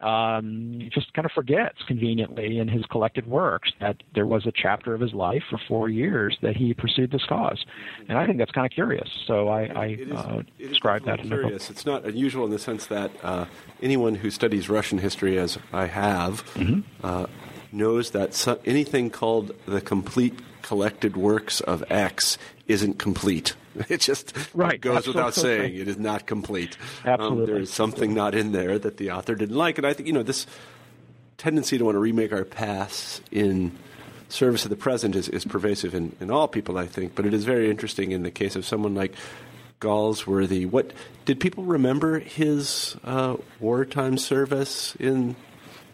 um, just kind of forgets conveniently in his collected works that there was a chapter of his life for four years that he pursued this cause, and I think that's kind of curious. So I, I is, uh, describe that in the book. It's not unusual in the sense that uh, anyone who studies Russian history, as I have, mm-hmm. uh, knows that so, anything called the complete collected works of X isn't complete. It just right. goes Absolutely. without saying. It is not complete. Absolutely. Um, there is something not in there that the author didn't like. And I think, you know, this tendency to want to remake our past in service of the present is, is pervasive in, in all people, I think. But it is very interesting in the case of someone like Galsworthy. What did people remember his uh, wartime service in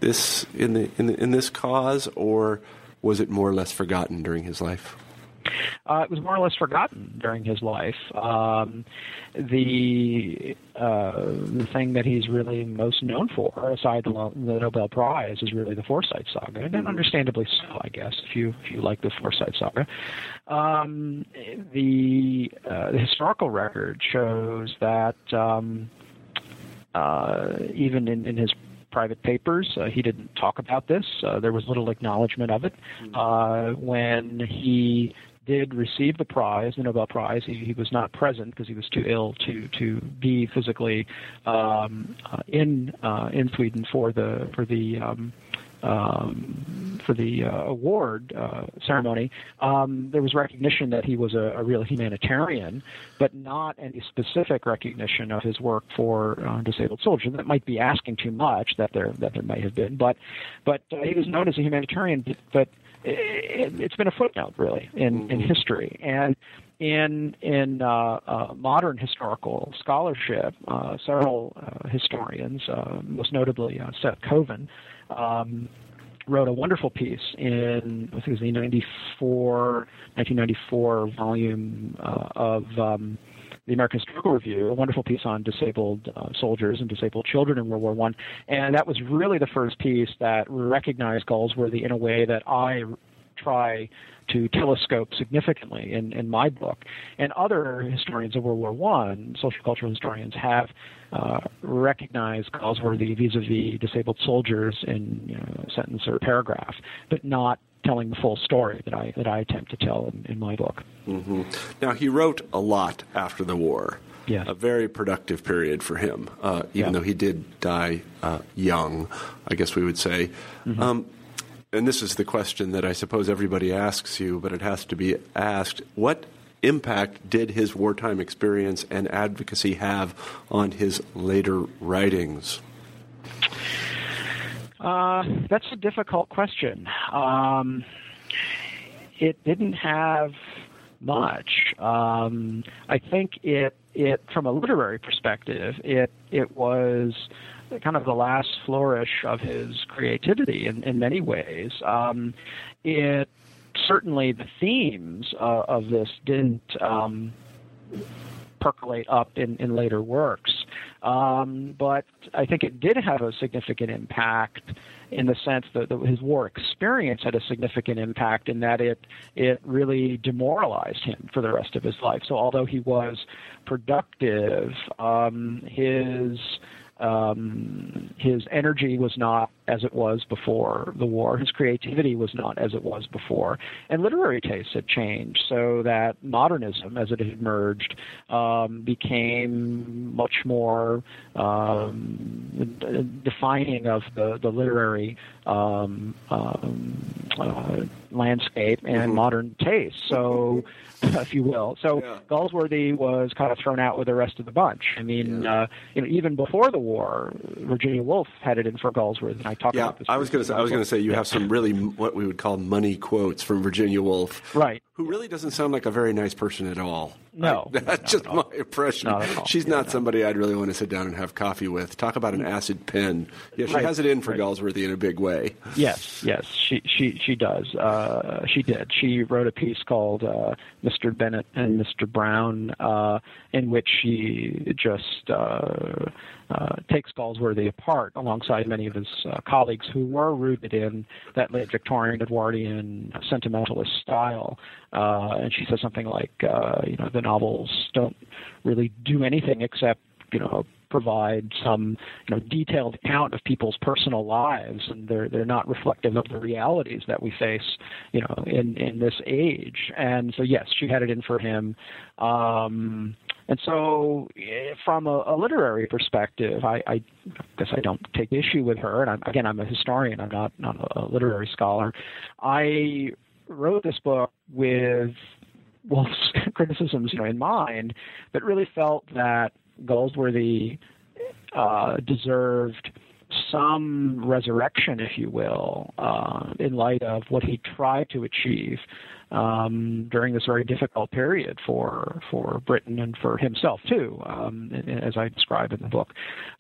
this in the, in the, in this cause, or was it more or less forgotten during his life? Uh, it was more or less forgotten during his life. Um, the uh, the thing that he's really most known for, aside the, the Nobel Prize, is really the Forsyte Saga, and understandably so, I guess, if you if you like the Forsyte Saga. Um, the uh, the historical record shows that um, uh, even in, in his private papers. Uh, he didn't talk about this. Uh, there was little acknowledgement of it. Uh, when he did receive the prize, the Nobel Prize, he, he was not present because he was too ill to to be physically um, uh, in uh, in Sweden for the for the um, um, for the uh, award uh, ceremony, um, there was recognition that he was a, a, real humanitarian, but not any specific recognition of his work for uh, disabled soldiers. That might be asking too much. That there that there might have been, but but uh, he was known as a humanitarian. But, but it, has been a footnote really in, mm-hmm. in history and in in uh, uh, modern historical scholarship, uh, several uh, historians, uh, most notably uh, Seth Koven, um, wrote a wonderful piece in I think it was the 94, 1994 volume of um, the American Historical Review, a wonderful piece on disabled uh, soldiers and disabled children in World War One, and that was really the first piece that recognized Galsworthy in a way that I try to telescope significantly in, in my book. And other historians of World War One, social cultural historians, have uh, recognized Galsworthy vis-a-vis disabled soldiers in you know, a sentence or a paragraph, but not telling the full story that I that I attempt to tell in, in my book. Mm-hmm. Now he wrote a lot after the war. Yeah. A very productive period for him, uh, even yeah. though he did die uh, young, I guess we would say. Mm-hmm. Um, and this is the question that I suppose everybody asks you, but it has to be asked. What impact did his wartime experience and advocacy have on his later writings? Uh, that's a difficult question. Um, it didn't have much. Um, I think it it from a literary perspective, it it was kind of the last flourish of his creativity in, in many ways. Um, it certainly the themes uh, of this didn't um, percolate up in, in later works. Um, but I think it did have a significant impact in the sense that the, his war experience had a significant impact in that it it really demoralized him for the rest of his life. So although he was productive, um, his um, his energy was not as it was before the war. His creativity was not as it was before. And literary tastes had changed so that modernism, as it had emerged, um, became much more um, defining of the, the literary um, um uh, landscape and mm-hmm. modern taste. So, if you will. So yeah. Galsworthy was kind of thrown out with the rest of the bunch. I mean, yeah. uh, you know, even before the war, Virginia Woolf had it in for Galsworthy, and I talked yeah, about this. I was going to say, I was going to say you have some really what we would call money quotes from Virginia Woolf, right? Who really doesn't sound like a very nice person at all. No, I, that's just my impression. Not She's yeah, not no. somebody I'd really want to sit down and have coffee with. Talk about an acid pen. Yeah, she Right, has it in for right. Galsworthy in a big way. Yes, yes, she she she does. Uh, she did. She wrote a piece called uh, "Mr. Bennett and Mr. Brown," uh, in which she just uh, takes Galsworthy apart alongside many of his uh, colleagues who were rooted in that late Victorian, Edwardian, sentimentalist style. Uh, and she says something like, uh, you know, the novels don't really do anything except, you know, provide some you know detailed account of people's personal lives and they're they're not reflective of the realities that we face you know in in this age. And so yes she had it in for him. Um and so eh, from a, a literary perspective I, I guess I don't take issue with her. And I'm, again I'm a historian. I'm not not a literary scholar. I wrote this book with Woolf's criticisms, you know, in mind, but really felt that Galsworthy uh, deserved some resurrection, if you will, uh, in light of what he tried to achieve um, during this very difficult period for for Britain and for himself too, um, as I describe in the book.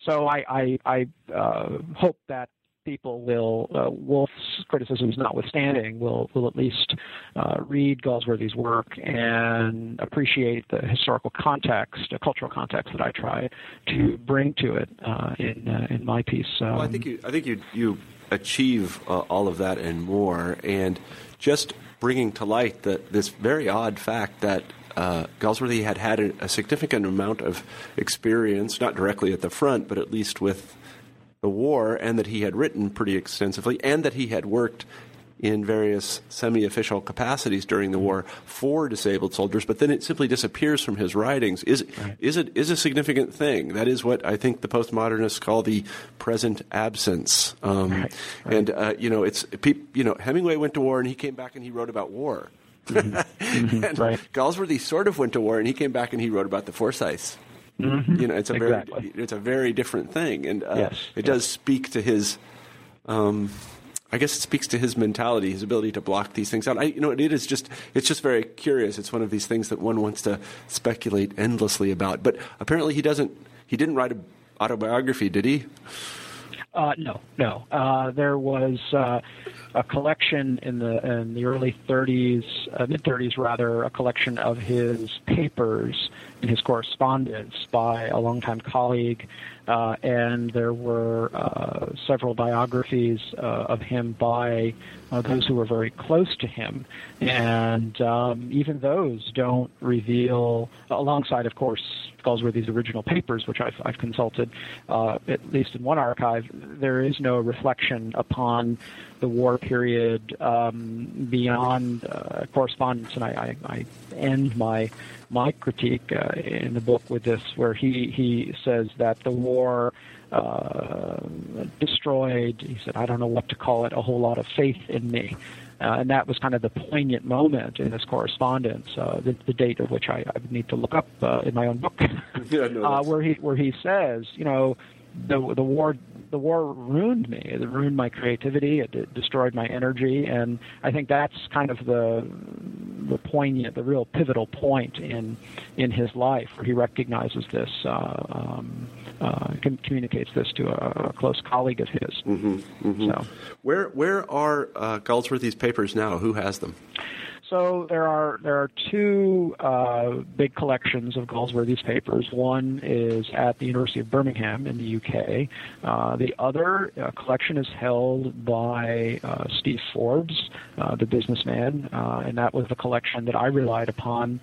So I I, I uh, hope that people will, uh, Woolf's criticisms notwithstanding, will will at least uh, read Galsworthy's work and appreciate the historical context, the cultural context that I try to bring to it uh, in uh, in my piece. Um, well, I think you I think you you achieve uh, all of that and more, and just bringing to light the, this very odd fact that uh, Galsworthy had had a, a, significant amount of experience, not directly at the front, but at least with the war, and that he had written pretty extensively, and that he had worked in various semi-official capacities during the war for disabled soldiers, but then it simply disappears from his writings. Is right. is it is a significant thing? That is what I think the postmodernists call the present absence. Um, right. Right. And uh, you know, it's you know Hemingway went to war and he came back and he wrote about war. Mm-hmm. mm-hmm. and right. Galsworthy sort of went to war and he came back and he wrote about the Forsytes. Mm-hmm. You know, it's a exactly. very it's a very different thing, and uh, yes. it yes. does speak to his. Um, I guess it speaks to his mentality, his ability to block these things out. I, you know, it is just it's just very curious. It's one of these things that one wants to speculate endlessly about. But apparently, he doesn't. He didn't write an autobiography, did he? Uh, no, no. Uh, there was uh, a collection in the in the early 30s, uh, mid 30s rather, a collection of his papers and his correspondence by a longtime colleague, uh, and there were uh, several biographies uh, of him by uh, those who were very close to him, and um, even those don't reveal, alongside, of course, Galsworthy's original papers, which I've, I've consulted, uh, at least in one archive, there is no reflection upon the war period um, beyond uh, correspondence, and I, I, I, end my my critique uh, in the book with this, where he he says that the war uh, destroyed. He said, I don't know what to call it, a whole lot of faith in me. Uh, and that was kind of the poignant moment in this correspondence, uh, the, the, date of which I, I need to look up uh, in my own book, yeah, no, uh, where he where he says, you know, the the war the war ruined me. It ruined my creativity. It, it destroyed my energy, and I think that's kind of the the poignant, the real pivotal point in in his life, where he recognizes this. Uh, um, uh, communicates this to a, a, close colleague of his. Mm-hmm, mm-hmm. So, where where are uh, Galsworthy's papers now? Who has them? So there are there are two uh, big collections of Galsworthy's papers. One is at the University of Birmingham in the UK. Uh, the other uh, collection is held by uh, Steve Forbes, uh, the businessman, uh, and that was the collection that I relied upon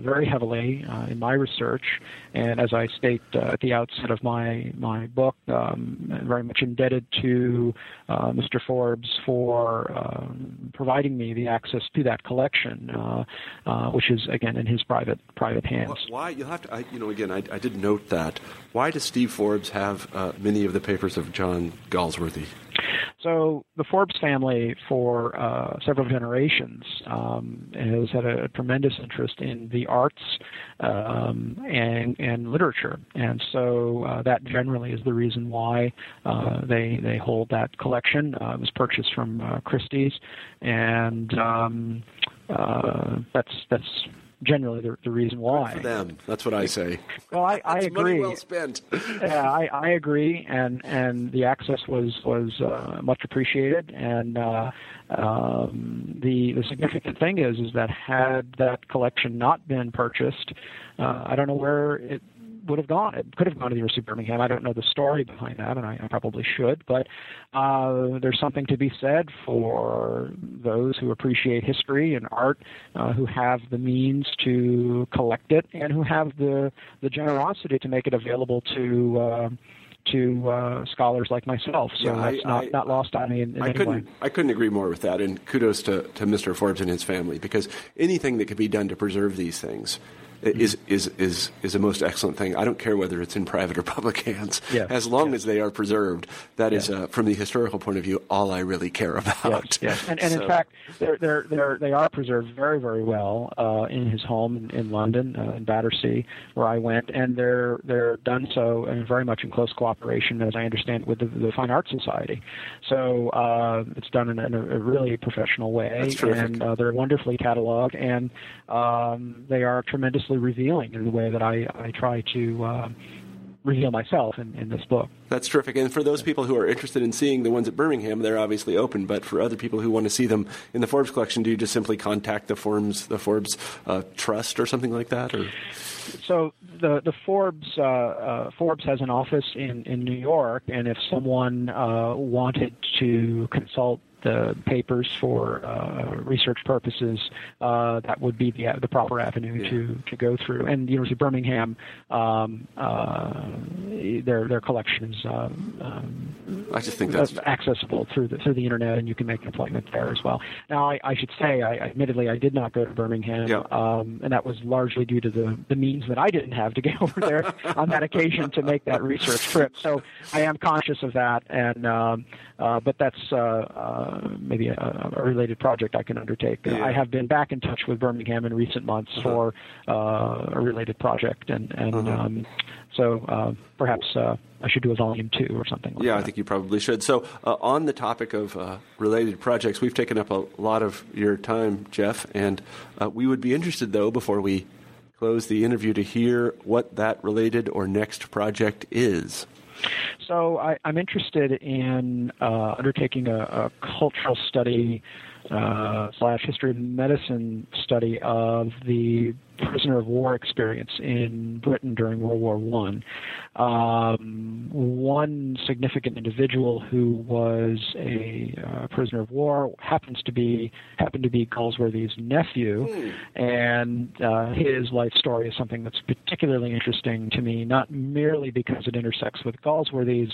very heavily in my research. And as I state at the outset of my my book, um, very much indebted to Mr. Forbes for um, providing me the access to that collection collection, uh, uh, which is again in his private private hands. Why you have to? I, you know, again, I, I did note that. Why does Steve Forbes have uh, many of the papers of John Galsworthy? So the Forbes family, for uh, several generations, um, has had a tremendous interest in the arts um, and and literature, and so uh, that generally is the reason why uh, they they hold that collection. Uh, it was purchased from uh, Christie's, and um, uh, that's that's generally the, the reason why. Good for them. That's what I say. Well, I, I agree. Money well spent. yeah, I, I agree, and and the access was was uh, much appreciated, and uh, um, the the significant thing is is that had that collection not been purchased, uh, I don't know where it would have gone. It could have gone to the University of Birmingham. I don't know the story behind that, and I, I probably should. But uh, there's something to be said for those who appreciate history and art, uh, who have the means to collect it, and who have the the generosity to make it available to. Uh, to uh, scholars like myself. So yeah, that's I, not, I, not lost on me in, in I couldn't, way. I couldn't agree more with that. And kudos to, to Mr. Forbes and his family because anything that could be done to preserve these things is, is, is, is a most excellent thing. I don't care whether it's in private or public hands. Yes. As long Yes. as they are preserved, that is, Yes. uh, from the historical point of view, all I really care about. yes. And, and So- in fact, they're, they're, they're, they are preserved very, very well uh, in his home in, in London, uh, in Battersea, where I went, and they're they're done so and very much in close cooperation, as I understand, with the, the Fine Arts Society. So uh, it's done in, a, in a really professional way, That's and uh, they're wonderfully cataloged, and um, they are tremendously revealing in the way that I, I try to uh, reveal myself in, in this book. That's terrific. And for those people who are interested in seeing the ones at Birmingham, they're obviously open. But for other people who want to see them in the Forbes collection, do you just simply contact the Forbes, the Forbes uh, Trust or something like that? Or so the the Forbes uh, uh, Forbes has an office in in New York, and if someone uh, wanted to consult the papers for uh, research purposes, uh, that would be the the proper avenue Yeah. to to go through. And the University of Birmingham, um, uh, their their collection is. Um, um, I just think that's accessible through the through the internet, and you can make an appointment there as well. Now, I, I should say, I admittedly I did not go to Birmingham, Yeah. um, and that was largely due to the the means that I didn't have to get over there on that occasion to make that research trip. So I am conscious of that, and um, uh, but that's uh, maybe a, a related project I can undertake. Yeah. I have been back in touch with Birmingham in recent months for uh, a related project, and and Uh-huh. um, so uh, perhaps uh, I should do a volume two or something. Like Yeah, that. I think you probably should. So, uh, on the topic of uh, related projects, we've taken up a lot of your time, Jeff, and uh, we would be interested, though, before we close the interview, to hear what that related or next project is. So I, I'm interested in uh, undertaking a, a cultural study uh, slash history of medicine study of the prisoner of war experience in Britain during World War One. Um, one significant individual who was a uh, prisoner of war happens to be happened to be Galsworthy's nephew, and uh, his life story is something that's particularly interesting to me, not merely because it intersects with Galsworthy's,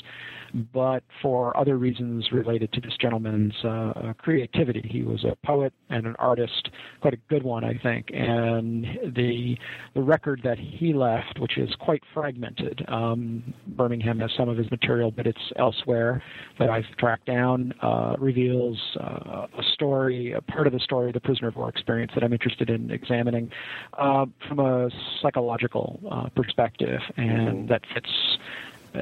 but for other reasons related to this gentleman's uh, uh, creativity. He was a poet and an artist, quite a good one, I think, and the the record that he left, which is quite fragmented. Um, Birmingham has some of his material, but it's elsewhere that I've tracked down. Uh, reveals uh, a story, a part of the story of the prisoner of war experience that I'm interested in examining uh, from a psychological uh, perspective, and that fits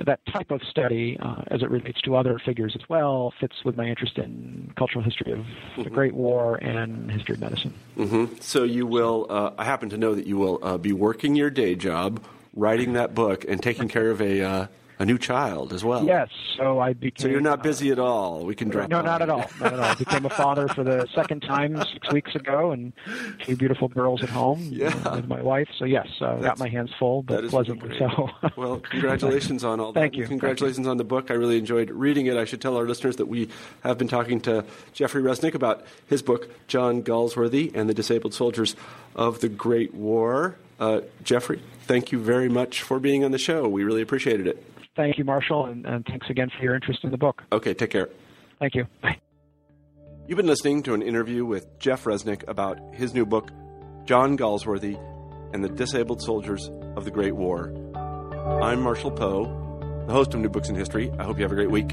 that type of study, uh, as it relates to other figures as well, fits with my interest in cultural history of the Great War and history of medicine. hmm So, you will, uh, I happen to know that you will uh, be working your day job, writing that book, and taking care of a, uh, a new child as well. Yes, so I became. So, you're not busy at all. We can drop No, not at all. Not at all. I became a father for the second time six weeks ago, and two beautiful girls at home Yeah. with my wife. So yes, uh, That's- got my hands full, but pleasantly so. well, congratulations on all that. Thank you. Congratulations on the book. I really enjoyed reading it. I should tell our listeners that we have been talking to Jeffrey Reznick about his book, John Galsworthy and the Disabled Soldiers of the Great War. Uh, Jeffrey, thank you very much for being on the show. We really appreciated it. Thank you, Marshall, and, and thanks again for your interest in the book. Okay, take care. Thank you. Bye. You've been listening to an interview with Jeff Reznick about his new book, John Galsworthy and the Disabled Soldiers of the Great War. I'm Marshall Poe, the host of New Books in History. I hope you have a great week.